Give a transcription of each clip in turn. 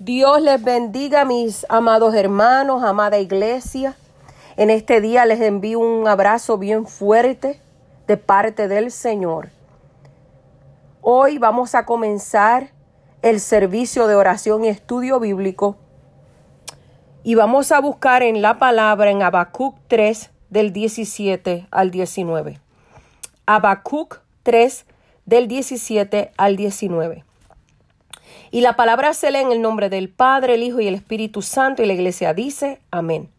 Dios les bendiga, mis amados hermanos, amada iglesia. En este día les envío un abrazo bien fuerte de parte del Señor. Hoy vamos a comenzar el servicio de oración y estudio bíblico y vamos a buscar en la palabra en Habacuc 3 del 17 al 19. Habacuc 3 del 17 al 19. Y la palabra se lee en el nombre del Padre, el Hijo y el Espíritu Santo y la iglesia dice, amén.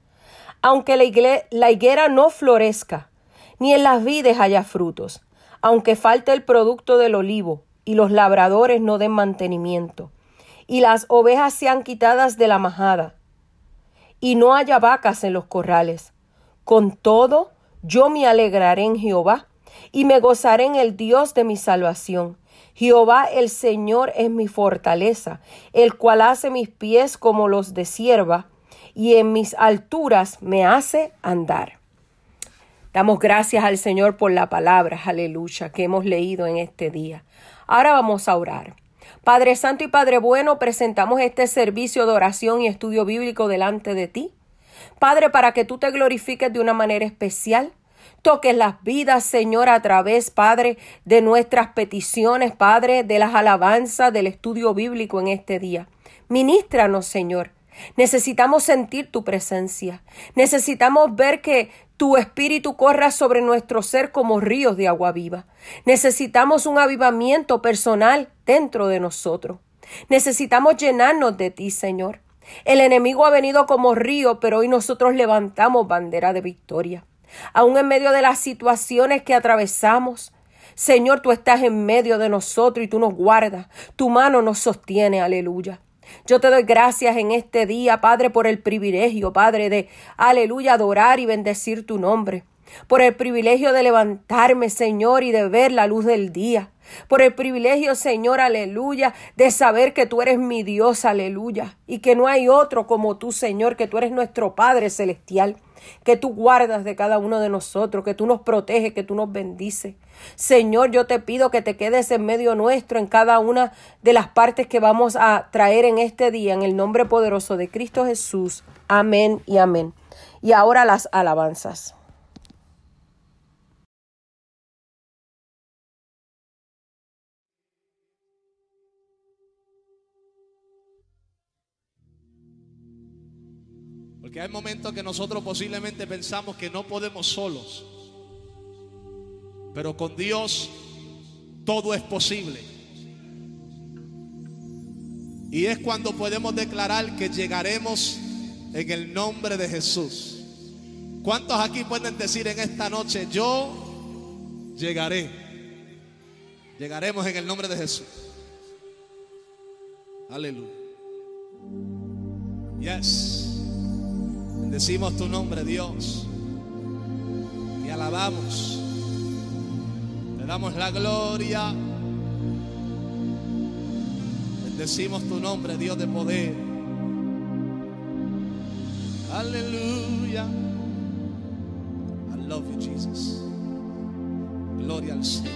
Aunque la, la higuera no florezca, ni en las vides haya frutos, aunque falte el producto del olivo, y los labradores no den mantenimiento, y las ovejas sean quitadas de la majada, y no haya vacas en los corrales. Con todo, yo me alegraré en Jehová, y me gozaré en el Dios de mi salvación. Jehová el Señor es mi fortaleza, el cual hace mis pies como los de sierva, y en mis alturas me hace andar. Damos gracias al Señor por la palabra, aleluya, que hemos leído en este día. Ahora vamos a orar. Padre Santo y Padre Bueno, presentamos este servicio de oración y estudio bíblico delante de ti. Padre, para que tú te glorifiques de una manera especial, Toques las vidas, Señor, a través, Padre, de nuestras peticiones, Padre, de las alabanzas, del estudio bíblico en este día. Ministranos, Señor. Necesitamos sentir tu presencia. Necesitamos ver que tu espíritu corra sobre nuestro ser como ríos de agua viva. Necesitamos un avivamiento personal dentro de nosotros. Necesitamos llenarnos de ti, Señor. El enemigo ha venido como río, pero hoy nosotros levantamos bandera de victoria aún en medio de las situaciones que atravesamos. Señor, tú estás en medio de nosotros y tú nos guardas. Tu mano nos sostiene, aleluya. Yo te doy gracias en este día, Padre, por el privilegio, Padre, de, aleluya, adorar y bendecir tu nombre. Por el privilegio de levantarme, Señor, y de ver la luz del día. Por el privilegio, Señor, aleluya, de saber que tú eres mi Dios, aleluya. Y que no hay otro como tú, Señor, que tú eres nuestro Padre celestial que tú guardas de cada uno de nosotros, que tú nos proteges, que tú nos bendices. Señor, yo te pido que te quedes en medio nuestro en cada una de las partes que vamos a traer en este día, en el nombre poderoso de Cristo Jesús. Amén y amén. Y ahora las alabanzas. Porque hay momentos que nosotros posiblemente pensamos que no podemos solos. Pero con Dios todo es posible. Y es cuando podemos declarar que llegaremos en el nombre de Jesús. ¿Cuántos aquí pueden decir en esta noche, yo llegaré? Llegaremos en el nombre de Jesús. Aleluya. Yes. Bendecimos tu nombre, Dios. Te alabamos. Te damos la gloria. Bendecimos tu nombre, Dios de poder. Aleluya. I love you, Jesus. Gloria al Señor.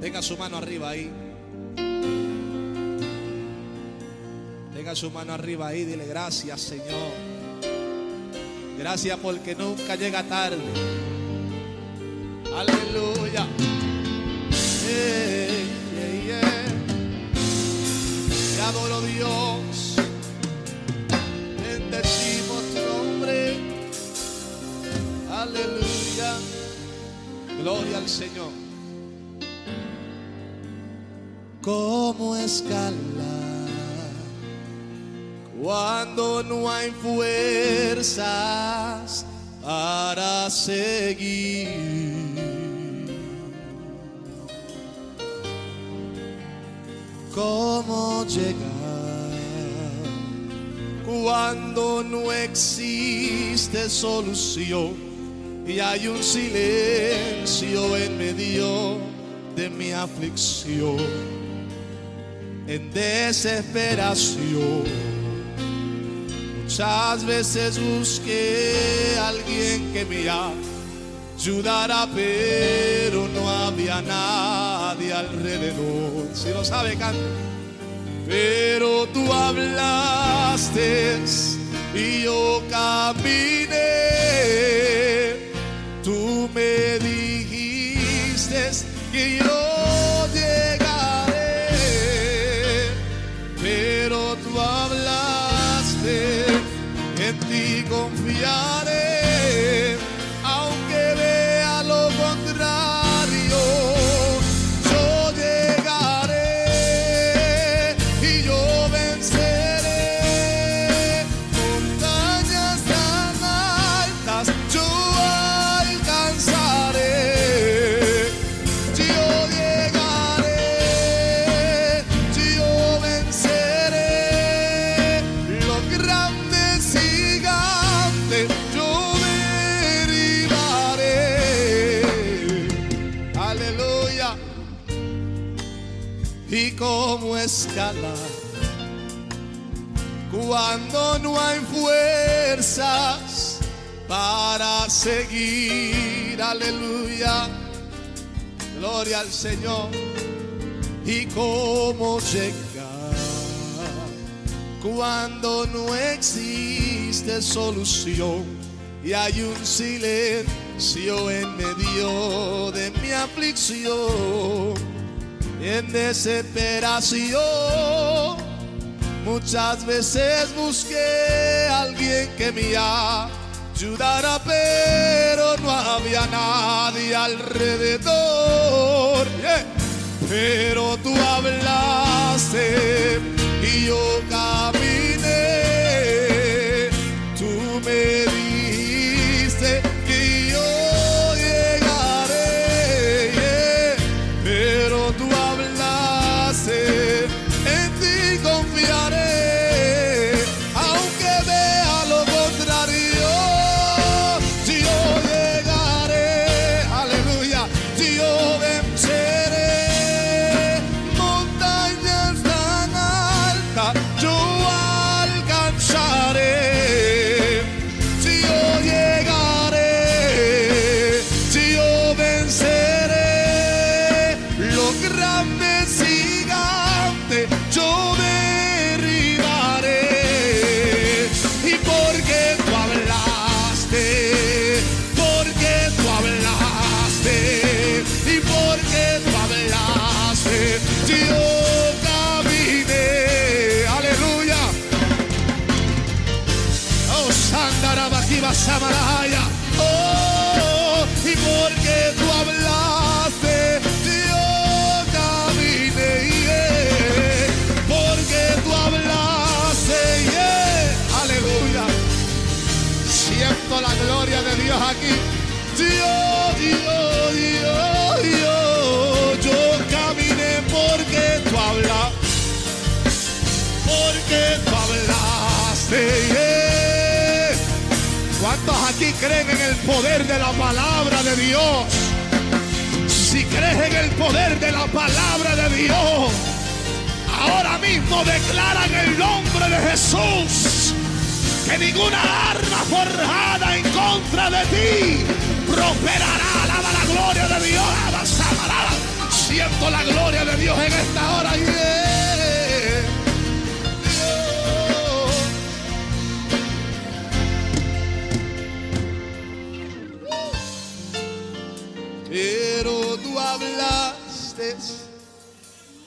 Tenga su mano arriba ahí. Tenga su mano arriba ahí. Dile gracias, Señor. Gracias porque nunca llega tarde. Aleluya. Te adoro Dios. Bendecimos tu nombre. Aleluya. Gloria al Señor. Como escalar cuando no hay fuerzas para seguir. ¿Cómo llegar cuando no existe solución y hay un silencio en medio de mi aflicción? En desesperación Muchas veces busqué a alguien que me ayudara, pero no había nadie alrededor. Si lo sabe, canta. Pero tú hablaste y yo caminé. Cómo escalar cuando no hay fuerzas para seguir. Aleluya, gloria al Señor. Y cómo llegar cuando no existe solución y hay un silencio en medio de mi aflicción en desesperación. Muchas veces busqué a alguien que me ayudara, pero no había nadie alrededor. Pero tú hablaste y yo de la palabra de Dios? Si crees en el poder de la palabra de Dios, ahora mismo declara en el nombre de Jesús que ninguna arma forjada en contra de ti prosperará. Alaba la gloria de Dios. Alaba. Siento la gloria de Dios en esta hora. yeah.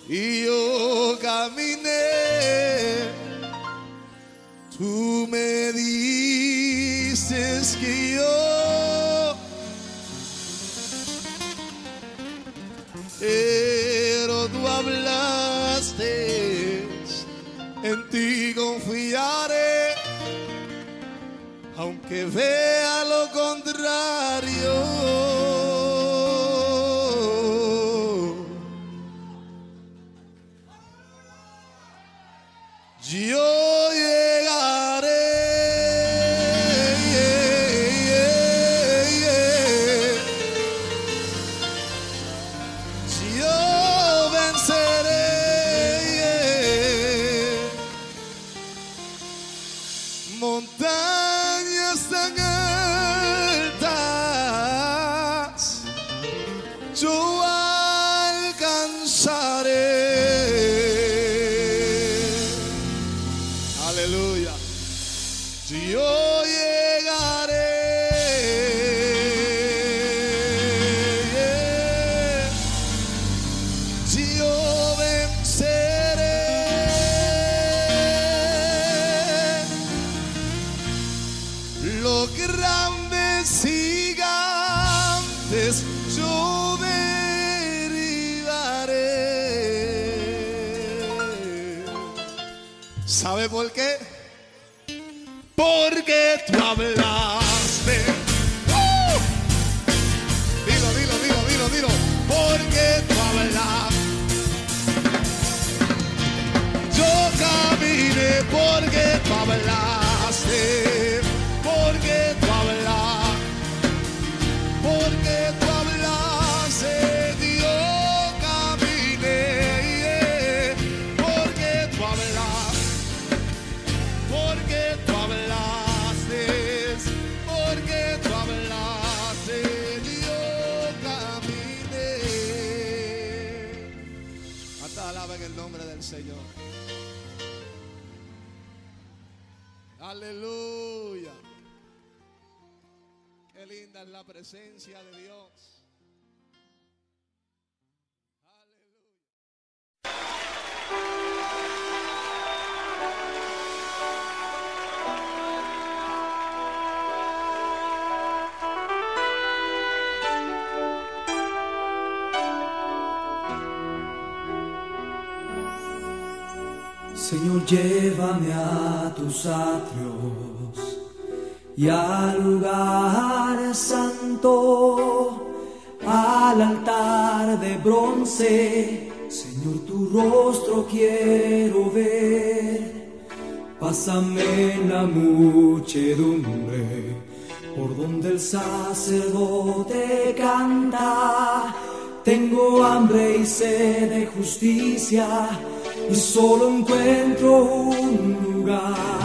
Y yo caminé. Tú me dices que yo, pero tú hablaste, en ti confiaré, aunque vea lo contrario. Yo llegaré. venceré. Montañas Alaben el nombre del Señor. Aleluya. Qué linda es la presencia de Dios. llévame a tus atrios y al lugar santo, al altar de bronce. Señor, tu rostro quiero ver. Pásame la muchedumbre por donde el sacerdote canta. Tengo hambre y sed de justicia y solo encuentro un lugar.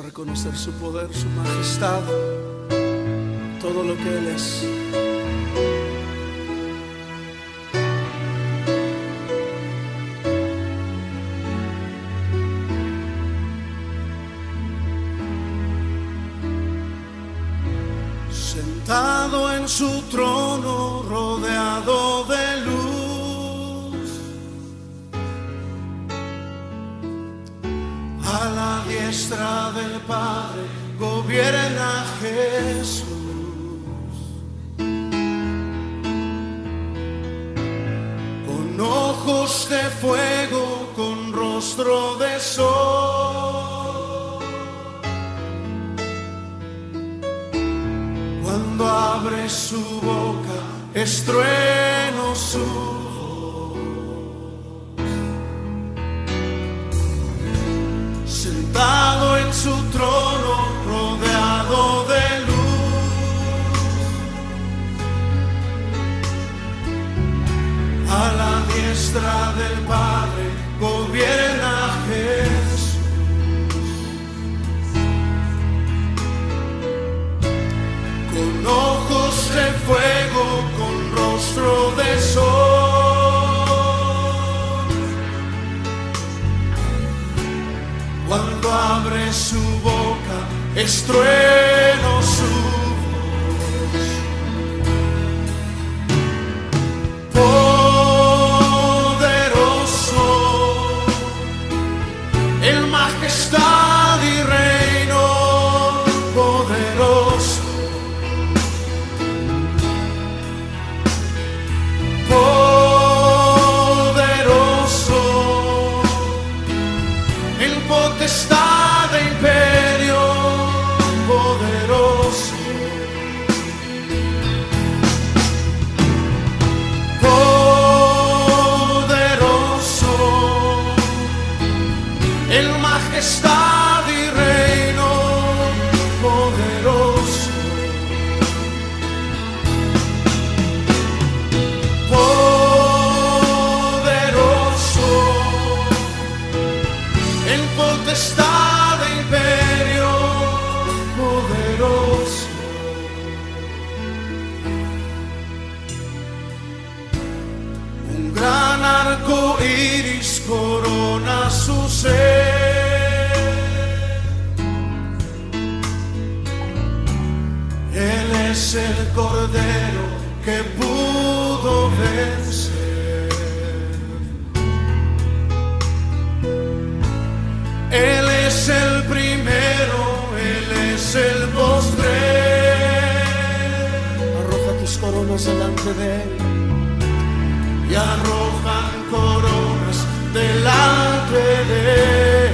Reconocer su poder, su majestad, todo lo que Él es. con ojos de fuego, con rostro de sol. Cuando abre su boca, estruendo que pudo vencer. Él es el primero, Él es el postre. Arroja tus coronas delante de Él y arrojan coronas delante de Él.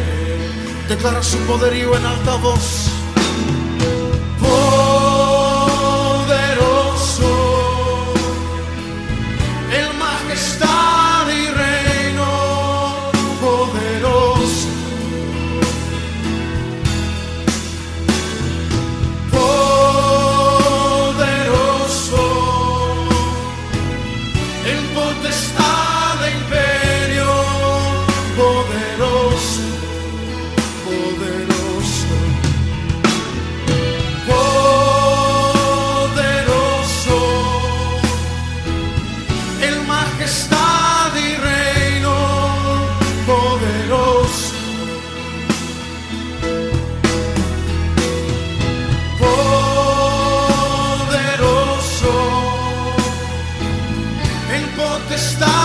Declara su poderío en alta voz. está.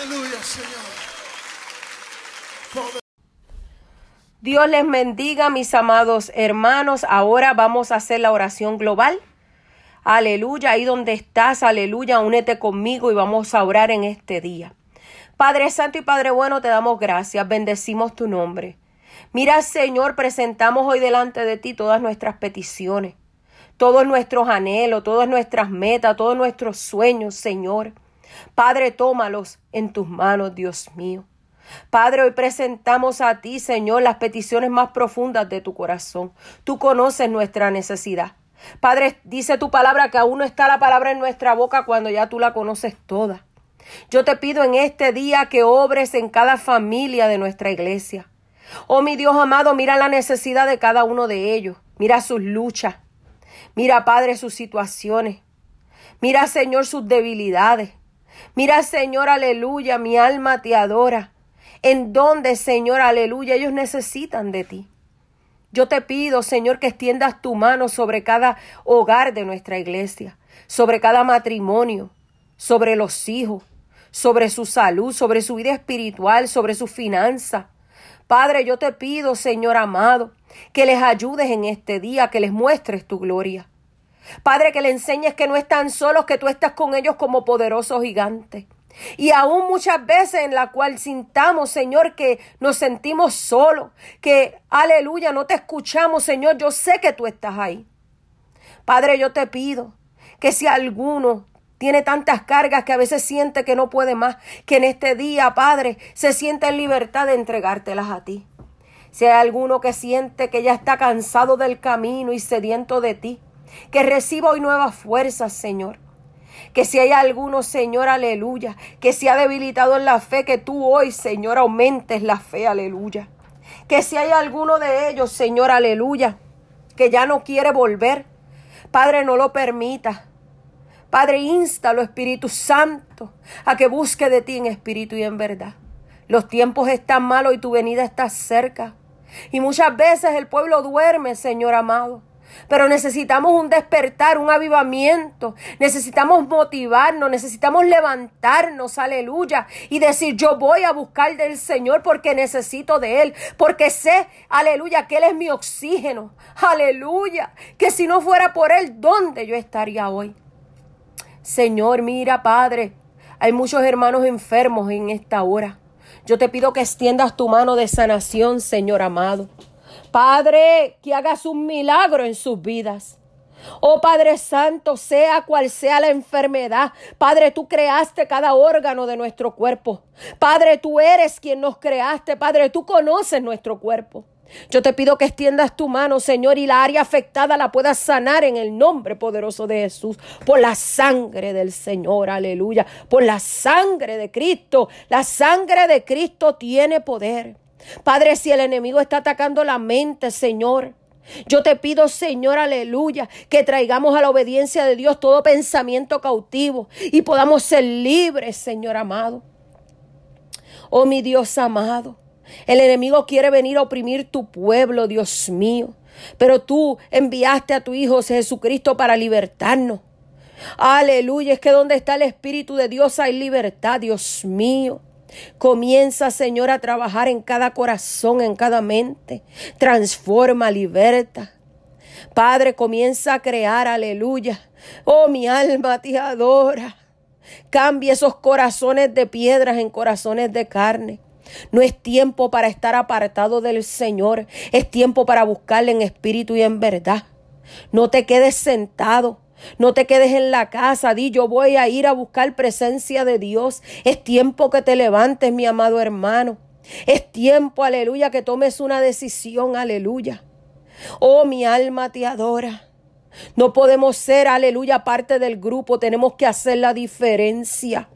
Aleluya, Señor. Dios les bendiga, mis amados hermanos. Ahora vamos a hacer la oración global. Aleluya, ahí donde estás, aleluya, únete conmigo y vamos a orar en este día. Padre Santo y Padre Bueno, te damos gracias, bendecimos tu nombre. Mira, Señor, presentamos hoy delante de ti todas nuestras peticiones, todos nuestros anhelos, todas nuestras metas, todos nuestros sueños, Señor. Padre, tómalos en tus manos, Dios mío. Padre, hoy presentamos a ti, Señor, las peticiones más profundas de tu corazón. Tú conoces nuestra necesidad. Padre, dice tu palabra que aún no está la palabra en nuestra boca cuando ya tú la conoces toda. Yo te pido en este día que obres en cada familia de nuestra iglesia. Oh mi Dios amado, mira la necesidad de cada uno de ellos. Mira sus luchas. Mira, Padre, sus situaciones. Mira, Señor, sus debilidades. Mira, Señor, aleluya, mi alma te adora. En donde, Señor, aleluya, ellos necesitan de ti. Yo te pido, Señor, que extiendas tu mano sobre cada hogar de nuestra iglesia, sobre cada matrimonio, sobre los hijos, sobre su salud, sobre su vida espiritual, sobre su finanza. Padre, yo te pido, Señor amado, que les ayudes en este día, que les muestres tu gloria. Padre, que le enseñes que no están solos, que tú estás con ellos como poderoso gigante. Y aún muchas veces en la cual sintamos, Señor, que nos sentimos solos, que, aleluya, no te escuchamos, Señor, yo sé que tú estás ahí. Padre, yo te pido que si alguno tiene tantas cargas que a veces siente que no puede más, que en este día, Padre, se sienta en libertad de entregártelas a ti. Si hay alguno que siente que ya está cansado del camino y sediento de ti, que reciba hoy nuevas fuerzas, Señor. Que si hay alguno, Señor, aleluya, que se ha debilitado en la fe, que tú hoy, Señor, aumentes la fe, aleluya. Que si hay alguno de ellos, Señor, aleluya, que ya no quiere volver, Padre, no lo permita. Padre, instalo, Espíritu Santo, a que busque de ti en espíritu y en verdad. Los tiempos están malos y tu venida está cerca. Y muchas veces el pueblo duerme, Señor amado. Pero necesitamos un despertar, un avivamiento. Necesitamos motivarnos, necesitamos levantarnos, aleluya, y decir, yo voy a buscar del Señor porque necesito de Él, porque sé, aleluya, que Él es mi oxígeno, aleluya, que si no fuera por Él, ¿dónde yo estaría hoy? Señor, mira, Padre, hay muchos hermanos enfermos en esta hora. Yo te pido que extiendas tu mano de sanación, Señor amado. Padre, que hagas un milagro en sus vidas. Oh Padre Santo, sea cual sea la enfermedad, Padre, tú creaste cada órgano de nuestro cuerpo. Padre, tú eres quien nos creaste, Padre, tú conoces nuestro cuerpo. Yo te pido que extiendas tu mano, Señor, y la área afectada la puedas sanar en el nombre poderoso de Jesús, por la sangre del Señor, aleluya, por la sangre de Cristo. La sangre de Cristo tiene poder. Padre, si el enemigo está atacando la mente, Señor, yo te pido, Señor, aleluya, que traigamos a la obediencia de Dios todo pensamiento cautivo y podamos ser libres, Señor amado. Oh, mi Dios amado, el enemigo quiere venir a oprimir tu pueblo, Dios mío, pero tú enviaste a tu Hijo Jesucristo para libertarnos. Aleluya, es que donde está el Espíritu de Dios hay libertad, Dios mío. Comienza, Señor, a trabajar en cada corazón, en cada mente. Transforma, liberta. Padre, comienza a crear, aleluya. Oh, mi alma te adora. Cambia esos corazones de piedras en corazones de carne. No es tiempo para estar apartado del Señor. Es tiempo para buscarle en espíritu y en verdad. No te quedes sentado. No te quedes en la casa, di yo voy a ir a buscar presencia de Dios. Es tiempo que te levantes, mi amado hermano. Es tiempo, aleluya, que tomes una decisión, aleluya. Oh, mi alma te adora. No podemos ser, aleluya, parte del grupo, tenemos que hacer la diferencia.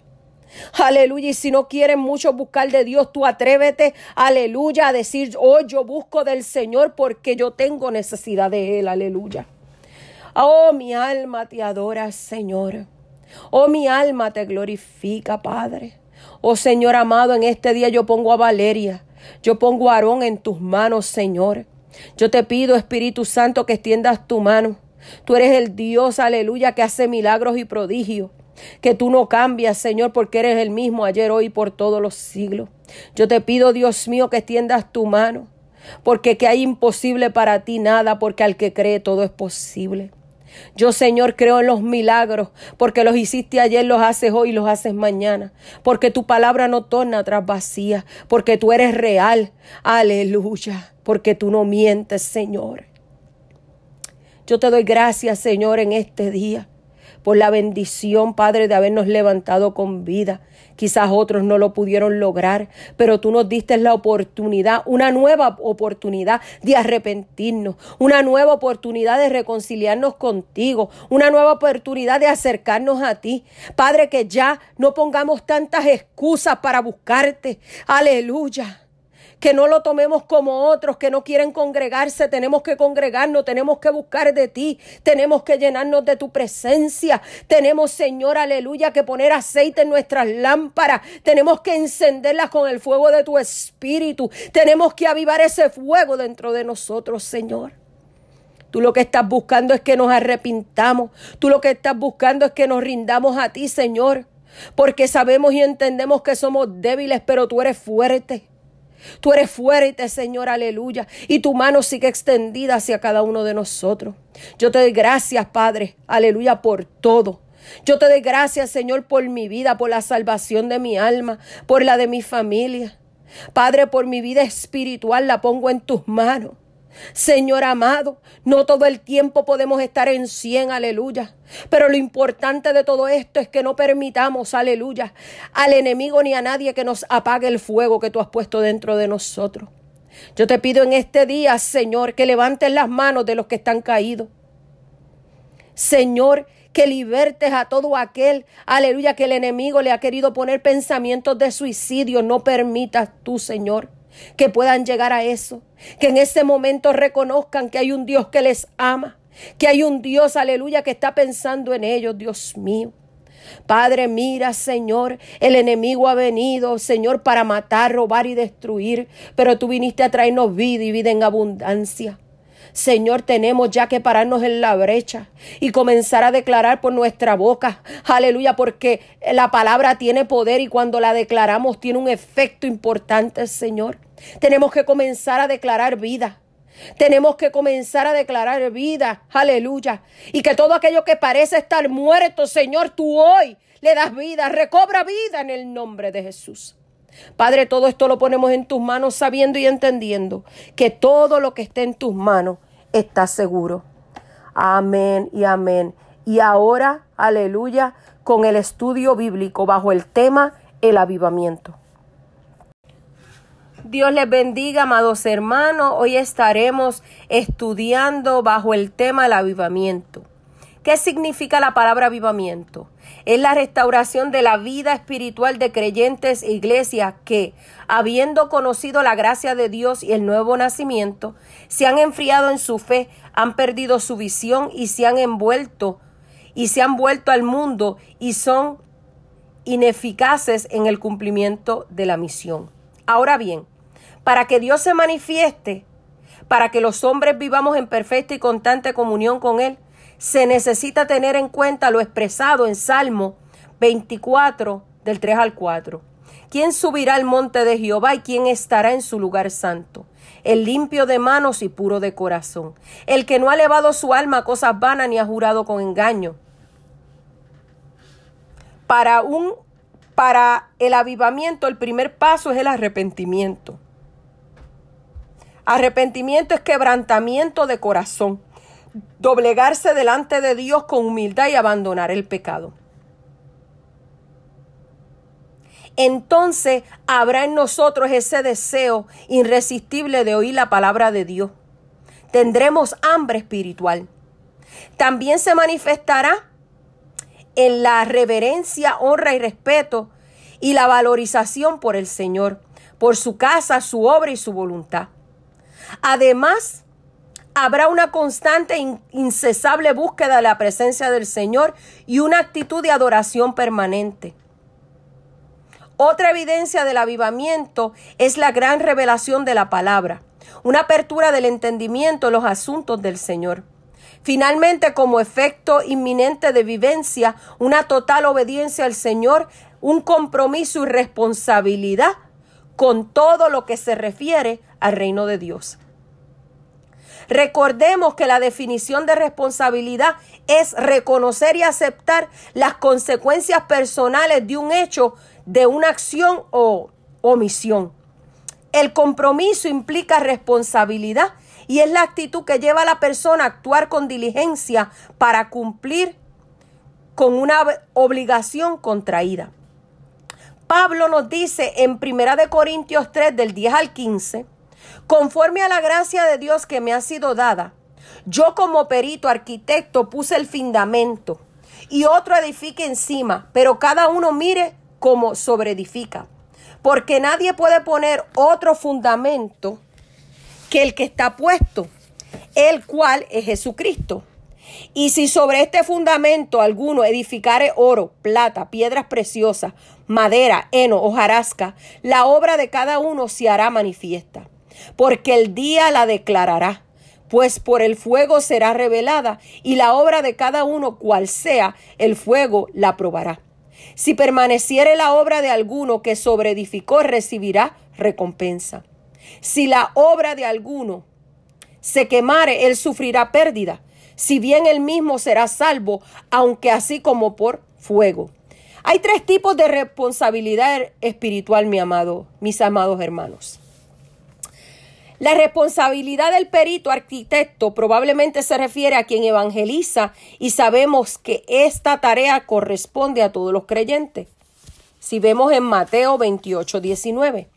Aleluya, y si no quieren mucho buscar de Dios, tú atrévete, aleluya, a decir, oh, yo busco del Señor porque yo tengo necesidad de Él, aleluya. Oh, mi alma te adora, Señor. Oh, mi alma te glorifica, Padre. Oh Señor amado, en este día yo pongo a Valeria, yo pongo a Aarón en tus manos, Señor. Yo te pido, Espíritu Santo, que extiendas tu mano. Tú eres el Dios, aleluya, que hace milagros y prodigios. Que tú no cambias, Señor, porque eres el mismo ayer, hoy y por todos los siglos. Yo te pido, Dios mío, que extiendas tu mano, porque que hay imposible para ti nada, porque al que cree todo es posible. Yo, Señor, creo en los milagros, porque los hiciste ayer, los haces hoy y los haces mañana, porque tu palabra no torna atrás vacía, porque tú eres real. Aleluya, porque tú no mientes, Señor. Yo te doy gracias, Señor, en este día por la bendición, Padre, de habernos levantado con vida. Quizás otros no lo pudieron lograr, pero tú nos diste la oportunidad, una nueva oportunidad de arrepentirnos, una nueva oportunidad de reconciliarnos contigo, una nueva oportunidad de acercarnos a ti. Padre, que ya no pongamos tantas excusas para buscarte. Aleluya que no lo tomemos como otros que no quieren congregarse, tenemos que congregarnos, tenemos que buscar de ti, tenemos que llenarnos de tu presencia, tenemos, Señor, aleluya, que poner aceite en nuestras lámparas, tenemos que encenderlas con el fuego de tu espíritu, tenemos que avivar ese fuego dentro de nosotros, Señor. Tú lo que estás buscando es que nos arrepintamos. Tú lo que estás buscando es que nos rindamos a ti, Señor. Porque sabemos y entendemos que somos débiles, pero tú eres fuerte. Tú eres fuerte, Señor, aleluya. Y tu mano sigue extendida hacia cada uno de nosotros. Yo te doy gracias, Padre, aleluya, por todo. Yo te doy gracias, Señor, por mi vida, por la salvación de mi alma, por la de mi familia. Padre, por mi vida espiritual la pongo en tus manos. Señor amado, no todo el tiempo podemos estar en cien, aleluya. Pero lo importante de todo esto es que no permitamos, aleluya, al enemigo ni a nadie que nos apague el fuego que tú has puesto dentro de nosotros. Yo te pido en este día, Señor, que levantes las manos de los que están caídos. Señor, que libertes a todo aquel, aleluya, que el enemigo le ha querido poner pensamientos de suicidio. No permitas tú, Señor que puedan llegar a eso, que en ese momento reconozcan que hay un Dios que les ama, que hay un Dios, aleluya, que está pensando en ellos, Dios mío. Padre, mira, Señor, el enemigo ha venido, Señor, para matar, robar y destruir, pero tú viniste a traernos vida y vida en abundancia. Señor, tenemos ya que pararnos en la brecha y comenzar a declarar por nuestra boca, aleluya, porque la palabra tiene poder y cuando la declaramos tiene un efecto importante, Señor. Tenemos que comenzar a declarar vida. Tenemos que comenzar a declarar vida, aleluya. Y que todo aquello que parece estar muerto, Señor, tú hoy le das vida, recobra vida en el nombre de Jesús. Padre, todo esto lo ponemos en tus manos sabiendo y entendiendo que todo lo que esté en tus manos está seguro. Amén y amén. Y ahora, aleluya, con el estudio bíblico bajo el tema el avivamiento. Dios les bendiga, amados hermanos. Hoy estaremos estudiando bajo el tema el avivamiento. ¿Qué significa la palabra avivamiento? Es la restauración de la vida espiritual de creyentes e iglesias que, habiendo conocido la gracia de Dios y el nuevo nacimiento, se han enfriado en su fe, han perdido su visión y se han envuelto y se han vuelto al mundo y son ineficaces en el cumplimiento de la misión. Ahora bien, para que Dios se manifieste, para que los hombres vivamos en perfecta y constante comunión con Él, se necesita tener en cuenta lo expresado en Salmo 24 del 3 al 4. ¿Quién subirá al monte de Jehová y quién estará en su lugar santo? El limpio de manos y puro de corazón, el que no ha elevado su alma a cosas vanas ni ha jurado con engaño. Para un para el avivamiento el primer paso es el arrepentimiento. Arrepentimiento es quebrantamiento de corazón doblegarse delante de Dios con humildad y abandonar el pecado. Entonces habrá en nosotros ese deseo irresistible de oír la palabra de Dios. Tendremos hambre espiritual. También se manifestará en la reverencia, honra y respeto y la valorización por el Señor, por su casa, su obra y su voluntad. Además, habrá una constante e incesable búsqueda de la presencia del Señor y una actitud de adoración permanente. Otra evidencia del avivamiento es la gran revelación de la palabra, una apertura del entendimiento en los asuntos del Señor. Finalmente, como efecto inminente de vivencia, una total obediencia al Señor, un compromiso y responsabilidad con todo lo que se refiere al reino de Dios. Recordemos que la definición de responsabilidad es reconocer y aceptar las consecuencias personales de un hecho, de una acción o omisión. El compromiso implica responsabilidad y es la actitud que lleva a la persona a actuar con diligencia para cumplir con una obligación contraída. Pablo nos dice en 1 de Corintios 3 del 10 al 15, conforme a la gracia de Dios que me ha sido dada, yo como perito arquitecto puse el fundamento y otro edifique encima, pero cada uno mire cómo sobreedifica, porque nadie puede poner otro fundamento que el que está puesto, el cual es Jesucristo. Y si sobre este fundamento alguno edificare oro, plata, piedras preciosas, madera, heno, hojarasca, la obra de cada uno se hará manifiesta, porque el día la declarará, pues por el fuego será revelada, y la obra de cada uno, cual sea, el fuego la probará. Si permaneciere la obra de alguno que sobreedificó, recibirá recompensa. Si la obra de alguno se quemare, él sufrirá pérdida, si bien él mismo será salvo, aunque así como por fuego. Hay tres tipos de responsabilidad espiritual, mi amado, mis amados hermanos. La responsabilidad del perito arquitecto probablemente se refiere a quien evangeliza y sabemos que esta tarea corresponde a todos los creyentes. Si vemos en Mateo 28, 19.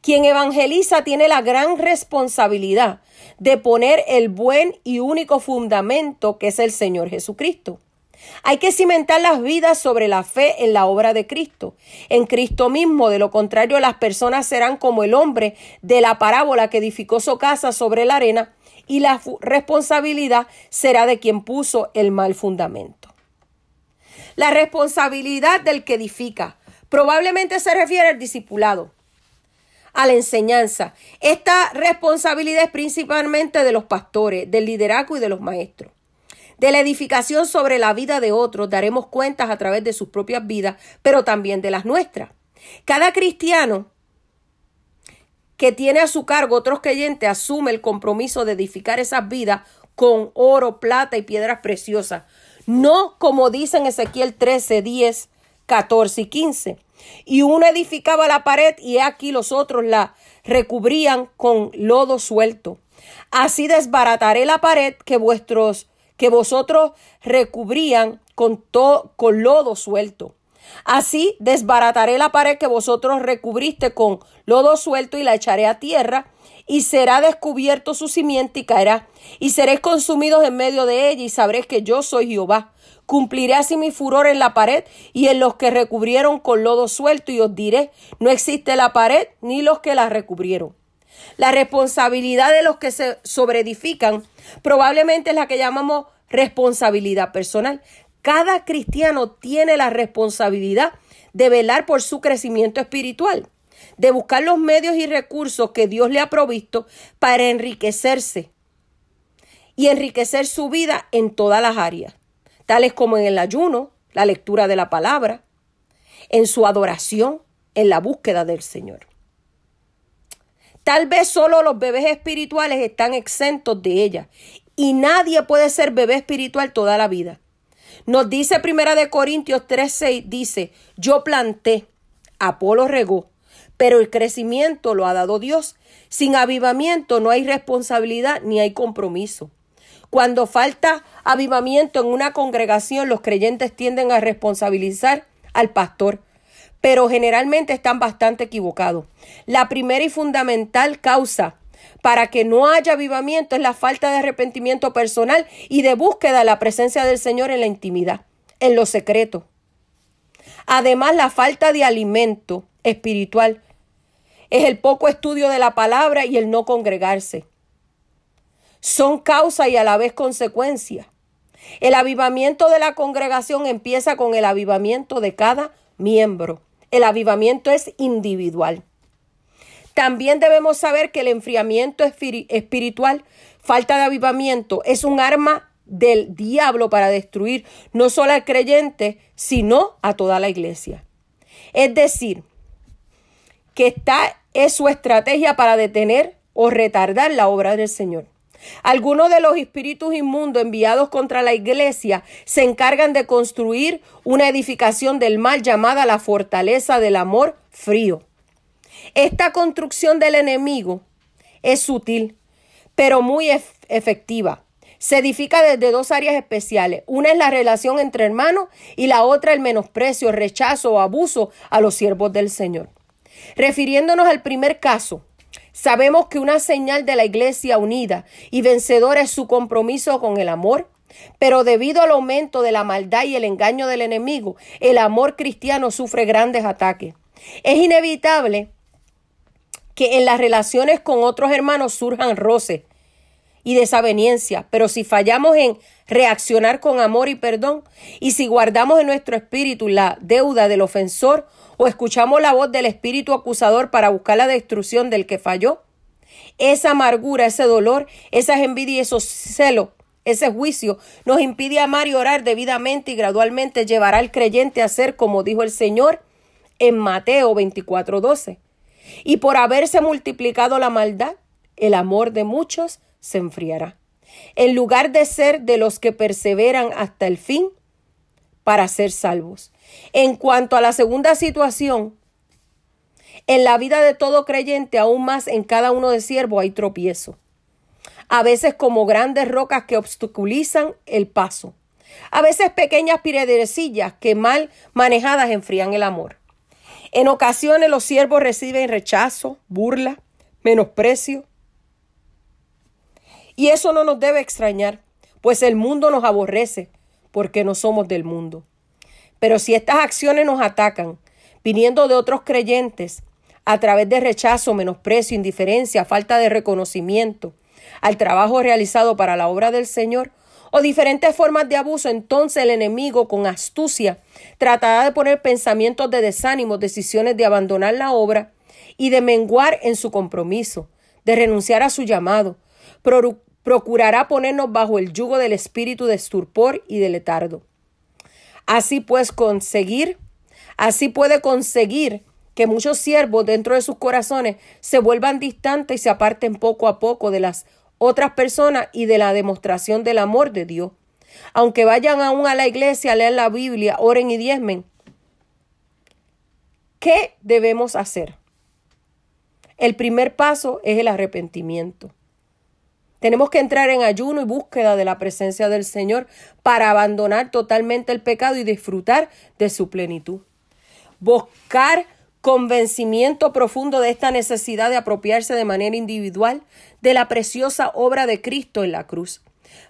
Quien evangeliza tiene la gran responsabilidad de poner el buen y único fundamento que es el Señor Jesucristo. Hay que cimentar las vidas sobre la fe en la obra de Cristo, en Cristo mismo. De lo contrario, las personas serán como el hombre de la parábola que edificó su casa sobre la arena y la responsabilidad será de quien puso el mal fundamento. La responsabilidad del que edifica probablemente se refiere al discipulado a la enseñanza. Esta responsabilidad es principalmente de los pastores, del liderazgo y de los maestros. De la edificación sobre la vida de otros daremos cuentas a través de sus propias vidas, pero también de las nuestras. Cada cristiano que tiene a su cargo otros creyentes asume el compromiso de edificar esas vidas con oro, plata y piedras preciosas. No como dice en Ezequiel 13, 10, 14 y 15 y uno edificaba la pared y aquí los otros la recubrían con lodo suelto. Así desbarataré la pared que vuestros que vosotros recubrían con, con lodo suelto. Así desbarataré la pared que vosotros recubriste con lodo suelto y la echaré a tierra y será descubierto su simiente y caerá y seréis consumidos en medio de ella y sabréis que yo soy Jehová. Cumpliré así mi furor en la pared y en los que recubrieron con lodo suelto y os diré, no existe la pared ni los que la recubrieron. La responsabilidad de los que se sobreedifican probablemente es la que llamamos responsabilidad personal. Cada cristiano tiene la responsabilidad de velar por su crecimiento espiritual, de buscar los medios y recursos que Dios le ha provisto para enriquecerse y enriquecer su vida en todas las áreas tales como en el ayuno, la lectura de la palabra, en su adoración, en la búsqueda del Señor. Tal vez solo los bebés espirituales están exentos de ella y nadie puede ser bebé espiritual toda la vida. Nos dice Primera de Corintios 3:6 dice, "Yo planté, Apolo regó, pero el crecimiento lo ha dado Dios. Sin avivamiento no hay responsabilidad ni hay compromiso." Cuando falta avivamiento en una congregación, los creyentes tienden a responsabilizar al pastor, pero generalmente están bastante equivocados. La primera y fundamental causa para que no haya avivamiento es la falta de arrepentimiento personal y de búsqueda de la presencia del Señor en la intimidad, en lo secreto. Además, la falta de alimento espiritual es el poco estudio de la palabra y el no congregarse son causa y a la vez consecuencia. El avivamiento de la congregación empieza con el avivamiento de cada miembro El avivamiento es individual. También debemos saber que el enfriamiento espiritual, falta de avivamiento, es un arma del diablo para destruir no solo al creyente, sino a toda la iglesia. Es decir, que esta es su estrategia para detener o retardar la obra del Señor. Algunos de los espíritus inmundos enviados contra la iglesia se encargan de construir una edificación del mal llamada la fortaleza del amor frío. Esta construcción del enemigo es sutil, pero muy efectiva. Se edifica desde dos áreas especiales. Una es la relación entre hermanos y la otra el menosprecio, rechazo o abuso a los siervos del Señor. Refiriéndonos al primer caso, Sabemos que una señal de la iglesia unida y vencedora es su compromiso con el amor, pero debido al aumento de la maldad y el engaño del enemigo, el amor cristiano sufre grandes ataques. Es inevitable que en las relaciones con otros hermanos surjan roces y desaveniencia, pero si fallamos en reaccionar con amor y perdón, y si guardamos en nuestro espíritu la deuda del ofensor o escuchamos la voz del espíritu acusador para buscar la destrucción del que falló, esa amargura, ese dolor, esas envidias, esos celos, ese juicio nos impide amar y orar debidamente y gradualmente llevará al creyente a ser como dijo el Señor en Mateo 24:12. Y por haberse multiplicado la maldad, el amor de muchos se enfriará. En lugar de ser de los que perseveran hasta el fin para ser salvos. En cuanto a la segunda situación, en la vida de todo creyente, aún más en cada uno de siervos hay tropiezo. A veces como grandes rocas que obstaculizan el paso. A veces pequeñas piedrecillas que mal manejadas enfrían el amor. En ocasiones los siervos reciben rechazo, burla, menosprecio. Y eso no nos debe extrañar, pues el mundo nos aborrece porque no somos del mundo. Pero si estas acciones nos atacan, viniendo de otros creyentes, a través de rechazo, menosprecio, indiferencia, falta de reconocimiento al trabajo realizado para la obra del Señor, o diferentes formas de abuso, entonces el enemigo con astucia tratará de poner pensamientos de desánimo, decisiones de abandonar la obra y de menguar en su compromiso, de renunciar a su llamado. procurará ponernos bajo el yugo del espíritu de estupor y de letardo. Así pues conseguir, así puede conseguir que muchos siervos dentro de sus corazones se vuelvan distantes y se aparten poco a poco de las otras personas y de la demostración del amor de Dios. Aunque vayan aún a la iglesia leer la Biblia, oren y diezmen. ¿Qué debemos hacer? El primer paso es el arrepentimiento. Tenemos que entrar en ayuno y búsqueda de la presencia del Señor para abandonar totalmente el pecado y disfrutar de su plenitud. Buscar convencimiento profundo de esta necesidad de apropiarse de manera individual de la preciosa obra de Cristo en la cruz,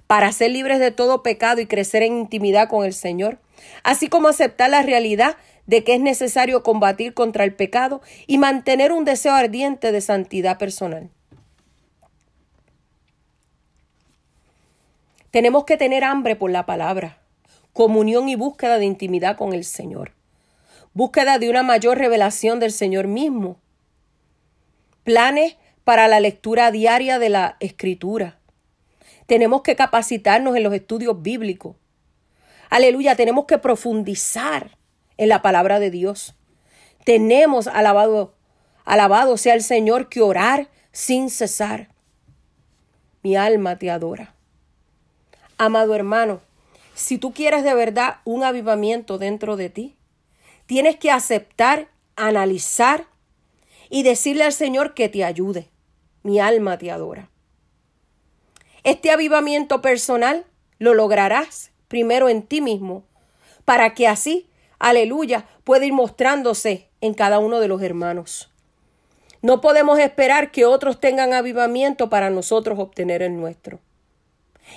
para ser libres de todo pecado y crecer en intimidad con el Señor, así como aceptar la realidad de que es necesario combatir contra el pecado y mantener un deseo ardiente de santidad personal. Tenemos que tener hambre por la palabra, comunión y búsqueda de intimidad con el Señor, búsqueda de una mayor revelación del Señor mismo, planes para la lectura diaria de la Escritura. Tenemos que capacitarnos en los estudios bíblicos. Aleluya, tenemos que profundizar en la palabra de Dios. Tenemos, alabado, alabado sea el Señor, que orar sin cesar. Mi alma te adora. Amado hermano, si tú quieres de verdad un avivamiento dentro de ti, tienes que aceptar, analizar y decirle al Señor que te ayude. Mi alma te adora. Este avivamiento personal lo lograrás primero en ti mismo, para que así, aleluya, pueda ir mostrándose en cada uno de los hermanos. No podemos esperar que otros tengan avivamiento para nosotros obtener el nuestro.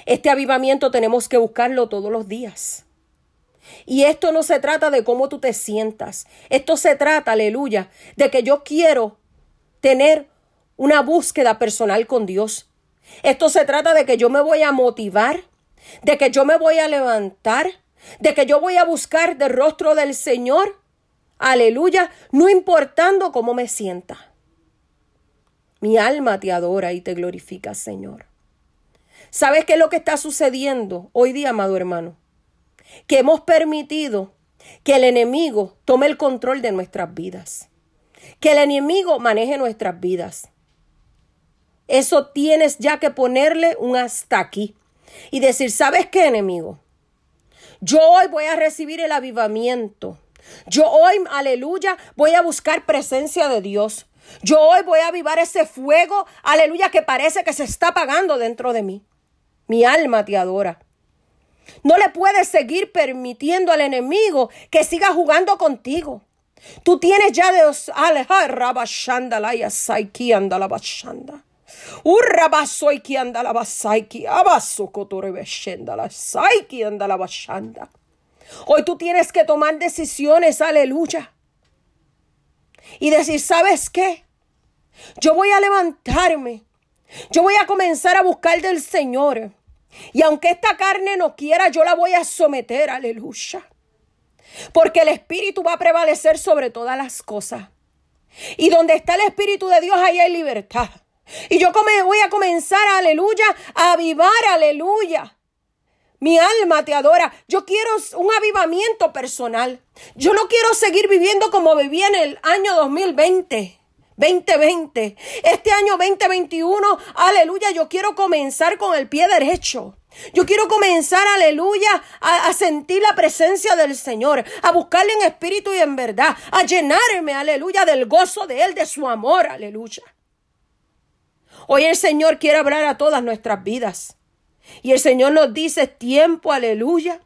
Este avivamiento tenemos que buscarlo todos los días. Y esto no se trata de cómo tú te sientas. Esto se trata, aleluya, de que yo quiero tener una búsqueda personal con Dios. Esto se trata de que yo me voy a motivar, de que yo me voy a levantar, de que yo voy a buscar del rostro del Señor. Aleluya, no importando cómo me sienta. Mi alma te adora y te glorifica, Señor. ¿Sabes qué es lo que está sucediendo hoy día, amado hermano? Que hemos permitido que el enemigo tome el control de nuestras vidas. Que el enemigo maneje nuestras vidas. Eso tienes ya que ponerle un hasta aquí y decir, ¿sabes qué, enemigo? Yo hoy voy a recibir el avivamiento. Yo hoy, aleluya, voy a buscar presencia de Dios. Yo hoy voy a avivar ese fuego, aleluya, que parece que se está apagando dentro de mí. Mi alma te adora. No le puedes seguir permitiendo al enemigo que siga jugando contigo. Tú tienes ya Dios, rabashanda la yasaiki anda la anda la bashanda. Hoy tú tienes que tomar decisiones, aleluya. Y decir, ¿sabes qué? Yo voy a levantarme. Yo voy a comenzar a buscar del Señor. Y aunque esta carne no quiera, yo la voy a someter, aleluya. Porque el Espíritu va a prevalecer sobre todas las cosas. Y donde está el Espíritu de Dios, ahí hay libertad. Y yo voy a comenzar, aleluya, a avivar, aleluya. Mi alma te adora. Yo quiero un avivamiento personal. Yo no quiero seguir viviendo como viví en el año 2020. 2020. Este año 2021, aleluya, yo quiero comenzar con el pie derecho. Yo quiero comenzar, aleluya, a, sentir la presencia del Señor, a buscarle en espíritu y en verdad, a llenarme, aleluya, del gozo de Él, de su amor, aleluya. Hoy el Señor quiere hablar a todas nuestras vidas. Y el Señor nos dice, tiempo, aleluya,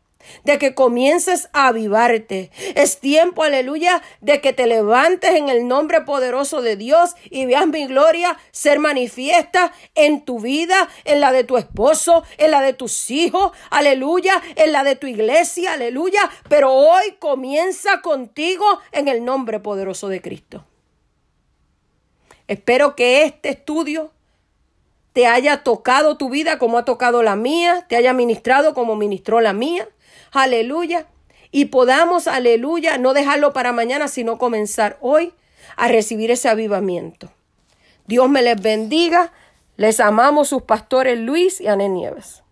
de que comiences a avivarte. Es tiempo, aleluya, de que te levantes en el nombre poderoso de Dios y veas mi gloria ser manifiesta en tu vida, en la de tu esposo, en la de tus hijos, aleluya, en la de tu iglesia, aleluya. Pero hoy comienza contigo en el nombre poderoso de Cristo. Espero que este estudio te haya tocado tu vida como ha tocado la mía, te haya ministrado como ministró la mía. Aleluya. Y podamos, aleluya, no dejarlo para mañana, sino comenzar hoy a recibir ese avivamiento. Dios me les bendiga. Les amamos sus pastores Luis y Ané Nieves.